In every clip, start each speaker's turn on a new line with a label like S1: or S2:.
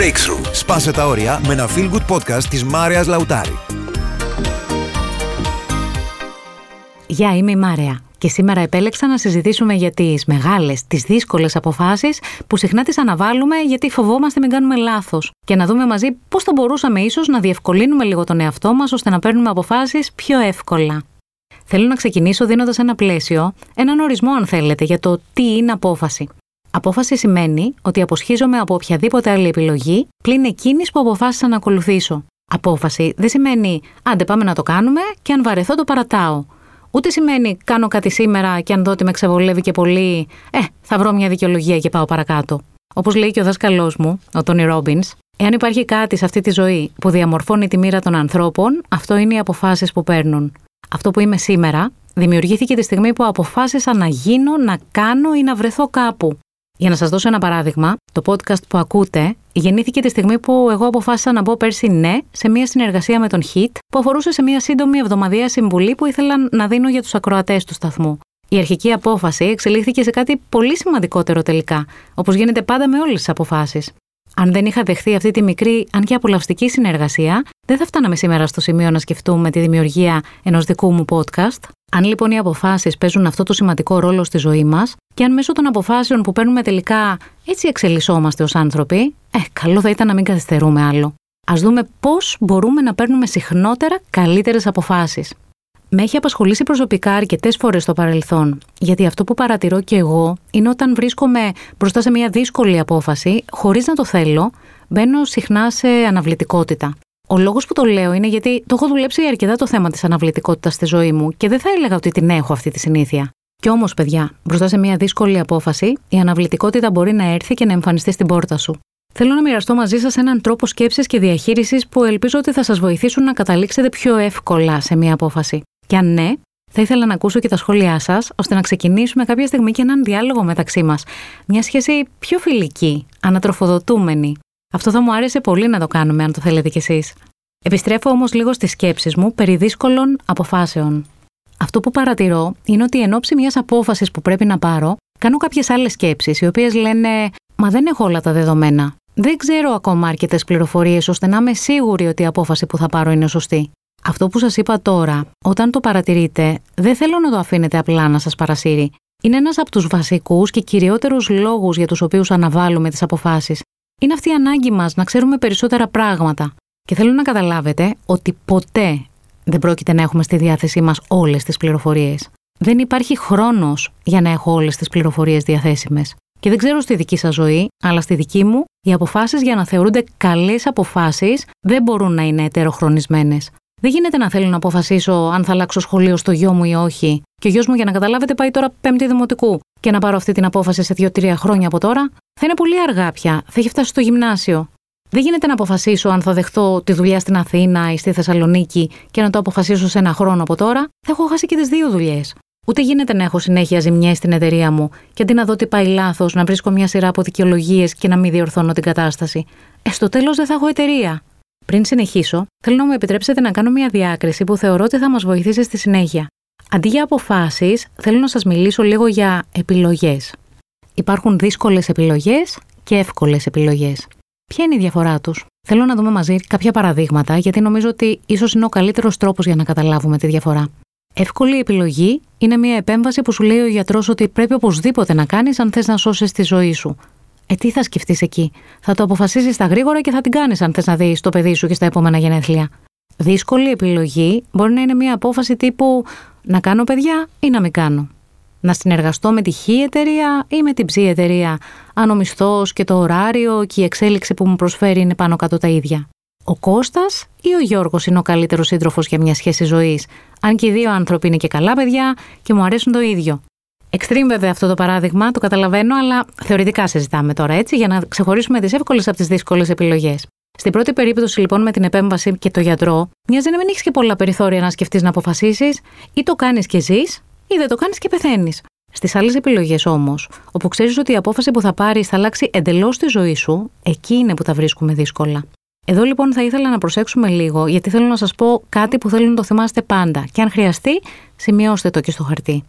S1: Breakthrough. Σπάσε τα όρια με ένα feel good podcast της Μάρεας Λαουτάρη.
S2: Γεια, είμαι η Μάρεα. Και σήμερα επέλεξα να συζητήσουμε για τις μεγάλες, τις δύσκολες αποφάσεις που συχνά τις αναβάλουμε γιατί φοβόμαστε μην κάνουμε λάθος. Και να δούμε μαζί πώς θα μπορούσαμε ίσως να διευκολύνουμε λίγο τον εαυτό μας ώστε να παίρνουμε αποφάσεις πιο εύκολα. Θέλω να ξεκινήσω δίνοντας ένα πλαίσιο, έναν ορισμό αν θέλετε, για το τι είναι απόφαση. Απόφαση σημαίνει ότι αποσχίζομαι από οποιαδήποτε άλλη επιλογή πλην εκείνης που αποφάσισα να ακολουθήσω. Απόφαση δεν σημαίνει άντε πάμε να το κάνουμε και αν βαρεθώ το παρατάω. Ούτε σημαίνει κάνω κάτι σήμερα και αν δω ότι με ξεβολεύει και πολύ, ε, θα βρω μια δικαιολογία και πάω παρακάτω. Όπως λέει και ο δάσκαλός μου, ο Τόνι Ρόμπιν, εάν υπάρχει κάτι σε αυτή τη ζωή που διαμορφώνει τη μοίρα των ανθρώπων, αυτό είναι οι αποφάσεις που παίρνουν. Αυτό που είμαι σήμερα δημιουργήθηκε τη στιγμή που αποφάσισα να γίνω, να κάνω ή να βρεθώ κάπου. Για να σας δώσω ένα παράδειγμα, το podcast που ακούτε γεννήθηκε τη στιγμή που εγώ αποφάσισα να μπω πέρσι ναι σε μια συνεργασία με τον HIT που αφορούσε σε μια σύντομη εβδομαδιαία συμβουλή που ήθελα να δίνω για τους ακροατές του σταθμού. Η αρχική απόφαση εξελίχθηκε σε κάτι πολύ σημαντικότερο τελικά, όπως γίνεται πάντα με όλες τις αποφάσεις. Αν δεν είχα δεχθεί αυτή τη μικρή, αν και απολαυστική συνεργασία, δεν θα φτάναμε σήμερα στο σημείο να σκεφτούμε τη δημιουργία ενός δικού μου podcast. Αν λοιπόν οι αποφάσεις παίζουν αυτό το σημαντικό ρόλο στη ζωή μας, και αν μέσω των αποφάσεων που παίρνουμε τελικά έτσι εξελισσόμαστε ως άνθρωποι, ε, καλό θα ήταν να μην καθυστερούμε άλλο. Α δούμε πώς μπορούμε να παίρνουμε συχνότερα καλύτερες αποφάσεις. Με έχει απασχολήσει προσωπικά αρκετές φορές στο παρελθόν, γιατί αυτό που παρατηρώ και εγώ είναι όταν βρίσκομαι μπροστά σε μια δύσκολη απόφαση, χωρίς να το θέλω, μπαίνω συχνά σε αναβλητικότητα. Ο λόγος που το λέω είναι γιατί το έχω δουλέψει αρκετά το θέμα της αναβλητικότητας στη ζωή μου και δεν θα έλεγα ότι την έχω αυτή τη συνήθεια. Κι όμως, παιδιά, μπροστά σε μια δύσκολη απόφαση, η αναβλητικότητα μπορεί να έρθει και να εμφανιστεί στην πόρτα σου. Θέλω να μοιραστώ μαζί σας έναν τρόπο σκέψης και διαχείρισης που ελπίζω ότι θα σας βοηθήσουν να καταλήξετε πιο εύκολα σε μια απόφαση. Και αν ναι, θα ήθελα να ακούσω και τα σχόλιά σας, ώστε να ξεκινήσουμε κάποια στιγμή και έναν διάλογο μεταξύ μας. Μια σχέση πιο φιλική, ανατροφοδοτούμενη. Αυτό θα μου άρεσε πολύ να το κάνουμε, αν το θέλετε κι εσείς. Επιστρέφω όμως λίγο στις σκέψεις μου περί δύσκολων αποφάσεων. Αυτό που παρατηρώ είναι ότι εν ώψη μιας απόφασης που πρέπει να πάρω, κάνω κάποιες άλλες σκέψεις, οι οποίες λένε Μα δεν έχω όλα τα δεδομένα. Δεν ξέρω ακόμα αρκετές πληροφορίες ώστε να είμαι σίγουρη ότι η απόφαση που θα πάρω είναι σωστή. Αυτό που σας είπα τώρα, όταν το παρατηρείτε, δεν θέλω να το αφήνετε απλά να σας παρασύρει. Είναι ένας από τους βασικούς και κυριότερους λόγους για τους οποίους αναβάλουμε τις αποφάσεις. Είναι αυτή η ανάγκη μας να ξέρουμε περισσότερα πράγματα. Και θέλω να καταλάβετε ότι ποτέ δεν πρόκειται να έχουμε στη διάθεσή μας όλες τις πληροφορίες. Δεν υπάρχει χρόνος για να έχω όλες τις πληροφορίες διαθέσιμες. Και δεν ξέρω στη δική σας ζωή, αλλά στη δική μου, οι αποφάσεις για να θεωρούνται καλές αποφάσεις δεν μπορούν να είναι ετεροχρονισμένες. Δεν γίνεται να θέλω να αποφασίσω αν θα αλλάξω σχολείο στο γιο μου ή όχι. Και ο γιος μου, για να καταλάβετε, πάει τώρα πέμπτη δημοτικού. Και να πάρω αυτή την απόφαση σε δύο-τρία χρόνια από τώρα, θα είναι πολύ αργά πια. Θα έχει φτάσει στο γυμνάσιο. Δεν γίνεται να αποφασίσω αν θα δεχτώ τη δουλειά στην Αθήνα ή στη Θεσσαλονίκη και να το αποφασίσω σε ένα χρόνο από τώρα. Θα έχω χάσει και τις δύο δουλειές. Ούτε γίνεται να έχω συνέχεια ζημιές στην εταιρεία μου και αντί να δω τι πάει λάθος, να βρίσκω μια σειρά από δικαιολογίες και να μην διορθώνω την κατάσταση. Ε, στο τέλος δεν θα έχω εταιρεία. Πριν συνεχίσω, θέλω να μου επιτρέψετε να κάνω μια διάκριση που θεωρώ ότι θα μας βοηθήσει στη συνέχεια. Αντί για αποφάσεις, θέλω να σας μιλήσω λίγο για επιλογές. Υπάρχουν δύσκολες επιλογές και εύκολες επιλογές. Ποια είναι η διαφορά τους; Θέλω να δούμε μαζί κάποια παραδείγματα, γιατί νομίζω ότι ίσως είναι ο καλύτερος τρόπος για να καταλάβουμε τη διαφορά. Εύκολη επιλογή είναι μια επέμβαση που σου λέει ο γιατρός ότι πρέπει οπωσδήποτε να κάνεις αν θες να σώσεις τη ζωή σου. Ε, τι θα σκεφτείς εκεί; Θα το αποφασίσει στα γρήγορα και θα την κάνεις αν θες να δεις το παιδί σου και στα επόμενα γενέθλια. Δύσκολη επιλογή μπορεί να είναι μια απόφαση τύπου να κάνω παιδιά ή να μην κάνω. Να συνεργαστώ με τη χ εταιρεία ή με την ψ εταιρεία, αν ο μισθός και το ωράριο και η εξέλιξη που μου προσφέρει είναι πάνω κάτω τα ίδια. Ο Κώστας ή ο Γιώργος είναι ο καλύτερος σύντροφος για μια σχέση ζωής, αν και οι δύο άνθρωποι είναι και καλά παιδιά και μου αρέσουν το ίδιο. Extreme βέβαια αυτό το παράδειγμα, το καταλαβαίνω, αλλά θεωρητικά συζητάμε τώρα έτσι, για να ξεχωρίσουμε τις εύκολες από τις δύσκολες επιλογές. Στην πρώτη περίπτωση λοιπόν με την επέμβαση και το γιατρό, μοιάζει να μην έχεις και πολλά περιθώρια να σκεφτείς να αποφασίσεις, ή το κάνεις και ζεις, ή δεν το κάνεις και πεθαίνεις. Στις άλλες επιλογές όμως, όπου ξέρεις ότι η απόφαση που θα πάρεις θα αλλάξει εντελώς τη ζωή σου, εκεί είναι που τα βρίσκουμε δύσκολα. Εδώ λοιπόν θα ήθελα να προσέξουμε λίγο, γιατί θέλω να σας πω κάτι που θέλω να το θυμάστε πάντα. Και αν χρειαστεί, σημειώστε το και στο χαρτί.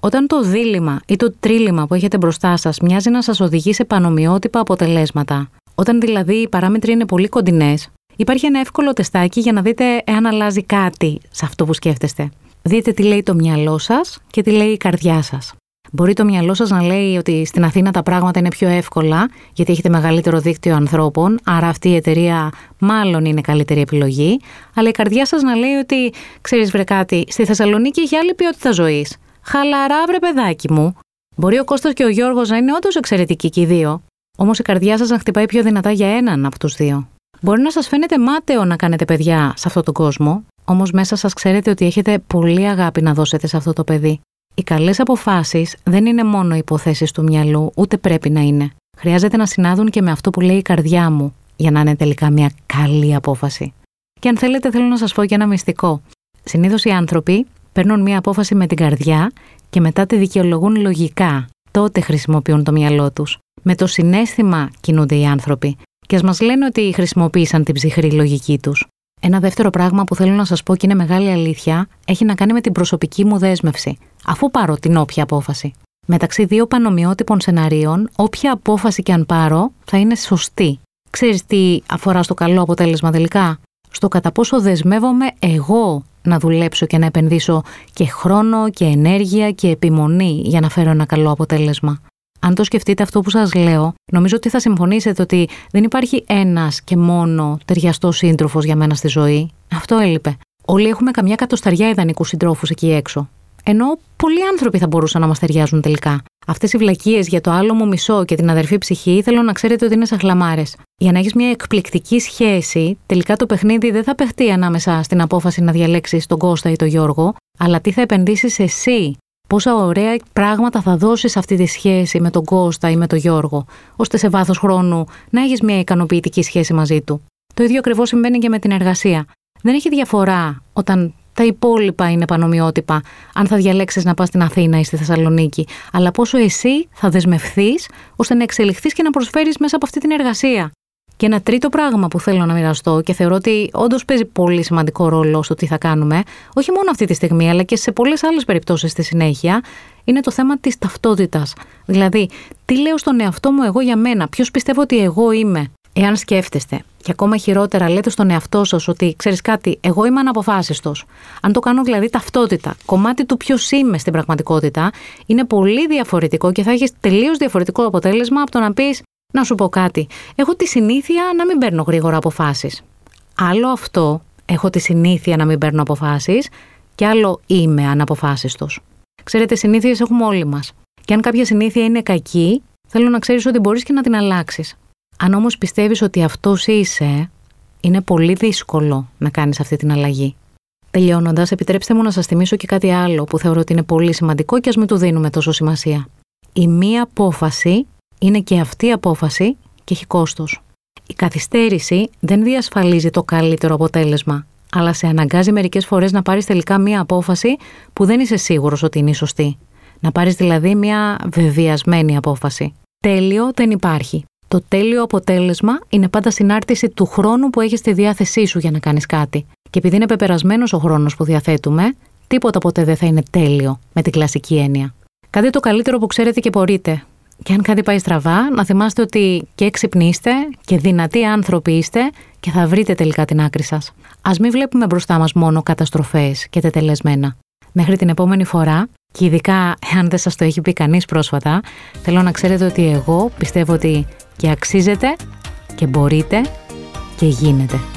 S2: Όταν το δίλημα ή το τρίλημα που έχετε μπροστά σας μοιάζει να σας οδηγεί σε πανομοιότυπα αποτελέσματα, Όταν δηλαδή οι παράμετροι είναι πολύ κοντινές, υπάρχει ένα εύκολο τεστάκι για να δείτε εάν αλλάζει κάτι σε αυτό που σκέφτεστε. Δείτε τι λέει το μυαλό σας και τι λέει η καρδιά σας. Μπορεί το μυαλό σας να λέει ότι στην Αθήνα τα πράγματα είναι πιο εύκολα, γιατί έχετε μεγαλύτερο δίκτυο ανθρώπων, άρα αυτή η εταιρεία μάλλον είναι καλύτερη επιλογή. Αλλά η καρδιά σας να λέει ότι, ξέρεις, βρε κάτι, στη Θεσσαλονίκη έχει άλλη ποιότητα ζωής. Χαλαρά, βρε παιδάκι μου. Μπορεί ο Κώστας και ο Γιώργος να είναι όντως εξαιρετικοί και οι δύο. Όμως η καρδιά σας να χτυπάει πιο δυνατά για έναν από τους δύο. Μπορεί να σας φαίνεται μάταιο να κάνετε παιδιά σε αυτόν τον κόσμο, όμως μέσα σας ξέρετε ότι έχετε πολύ αγάπη να δώσετε σε αυτό το παιδί. Οι καλές αποφάσεις δεν είναι μόνο υποθέσεις του μυαλού, ούτε πρέπει να είναι. Χρειάζεται να συνάδουν και με αυτό που λέει η καρδιά μου, για να είναι τελικά μια καλή απόφαση. Και αν θέλετε, θέλω να σας πω και ένα μυστικό. Συνήθως οι άνθρωποι παίρνουν μια απόφαση με την καρδιά και μετά τη δικαιολογούν λογικά. Τότε χρησιμοποιούν το μυαλό τους. Με το συνέστημα κινούνται οι άνθρωποι. Και ας μας λένε ότι χρησιμοποίησαν την ψυχρή λογική τους. Ένα δεύτερο πράγμα που θέλω να σας πω και είναι μεγάλη αλήθεια έχει να κάνει με την προσωπική μου δέσμευση, αφού πάρω την όποια απόφαση. Μεταξύ δύο πανομοιότυπων σεναρίων, όποια απόφαση και αν πάρω θα είναι σωστή. Ξέρεις τι αφορά στο καλό αποτέλεσμα τελικά; Στο κατά πόσο δεσμεύομαι εγώ να δουλέψω και να επενδύσω και χρόνο και ενέργεια και επιμονή για να φέρω ένα καλό αποτέλεσμα. Αν το σκεφτείτε αυτό που σας λέω, νομίζω ότι θα συμφωνήσετε ότι δεν υπάρχει ένας και μόνο ταιριαστός σύντροφος για μένα στη ζωή. Αυτό έλειπε. Όλοι έχουμε καμιά κατοσταριά ιδανικούς συντρόφους εκεί έξω. Ενώ πολλοί άνθρωποι θα μπορούσαν να μας ταιριάζουν τελικά. Αυτές οι βλακίες για το άλλο μου μισό και την αδερφή ψυχή θέλω να ξέρετε ότι είναι σαν χλαμάρες. Για να έχεις μια εκπληκτική σχέση, τελικά το παιχνίδι δεν θα παιχτεί ανάμεσα στην απόφαση να διαλέξεις τον Κώστα ή τον Γιώργο, αλλά τι θα επενδύσεις εσύ; Πόσα ωραία πράγματα θα δώσεις αυτή τη σχέση με τον Κώστα ή με τον Γιώργο, ώστε σε βάθος χρόνου να έχεις μια ικανοποιητική σχέση μαζί του; Το ίδιο ακριβώς συμβαίνει και με την εργασία. Δεν έχει διαφορά όταν τα υπόλοιπα είναι πανομοιότυπα, αν θα διαλέξεις να πας στην Αθήνα ή στη Θεσσαλονίκη, αλλά πόσο εσύ θα δεσμευθείς ώστε να εξελιχθείς και να προσφέρεις μέσα από αυτή την εργασία. Και ένα τρίτο πράγμα που θέλω να μοιραστώ και θεωρώ ότι όντως παίζει πολύ σημαντικό ρόλο στο τι θα κάνουμε, όχι μόνο αυτή τη στιγμή, αλλά και σε πολλές άλλες περιπτώσεις στη συνέχεια, είναι το θέμα της ταυτότητας. Δηλαδή, τι λέω στον εαυτό μου εγώ για μένα, ποιος πιστεύω ότι εγώ είμαι. Εάν σκέφτεστε και ακόμα χειρότερα λέτε στον εαυτό σας ότι ξέρεις κάτι, εγώ είμαι αναποφάσιστος. Αν το κάνω δηλαδή ταυτότητα, κομμάτι του ποιος είμαι στην πραγματικότητα, είναι πολύ διαφορετικό και θα έχεις τελείως διαφορετικό αποτέλεσμα από το να πεις να σου πω κάτι. Έχω τη συνήθεια να μην παίρνω γρήγορα αποφάσεις. Άλλο αυτό, έχω τη συνήθεια να μην παίρνω αποφάσεις, και άλλο είμαι αναποφάσιστος. Ξέρετε, συνήθειες έχουμε όλοι μας. Και αν κάποια συνήθεια είναι κακή, θέλω να ξέρεις ότι μπορείς και να την αλλάξεις. Αν όμως πιστεύεις ότι αυτός είσαι, είναι πολύ δύσκολο να κάνεις αυτή την αλλαγή. Τελειώνοντας, επιτρέψτε μου να σας θυμίσω και κάτι άλλο που θεωρώ ότι είναι πολύ σημαντικό και ας μην του δίνουμε τόσο σημασία. Η μία απόφαση είναι και αυτή η απόφαση και έχει κόστος. Η καθυστέρηση δεν διασφαλίζει το καλύτερο αποτέλεσμα, αλλά σε αναγκάζει μερικές φορές να πάρεις τελικά μία απόφαση που δεν είσαι σίγουρος ότι είναι η σωστή. Να πάρεις δηλαδή μία βεβαιασμένη απόφαση. Τέλειο δεν υπάρχει. Το τέλειο αποτέλεσμα είναι πάντα συνάρτηση του χρόνου που έχεις στη διάθεσή σου για να κάνεις κάτι. Και επειδή είναι πεπερασμένος ο χρόνος που διαθέτουμε, τίποτα ποτέ δεν θα είναι τέλειο με την κλασική έννοια. Κάντε το καλύτερο που ξέρετε και μπορείτε. Και αν κάτι πάει στραβά, να θυμάστε ότι και έξυπνοι είστε και δυνατοί άνθρωποι είστε και θα βρείτε τελικά την άκρη σας. Α μην βλέπουμε μπροστά μας μόνο καταστροφές και τετελεσμένα. Μέχρι την επόμενη φορά, και ειδικά εάν δεν σας το έχει πει κανείς πρόσφατα, θέλω να ξέρετε ότι εγώ πιστεύω ότι και αξίζετε και μπορείτε και γίνεται.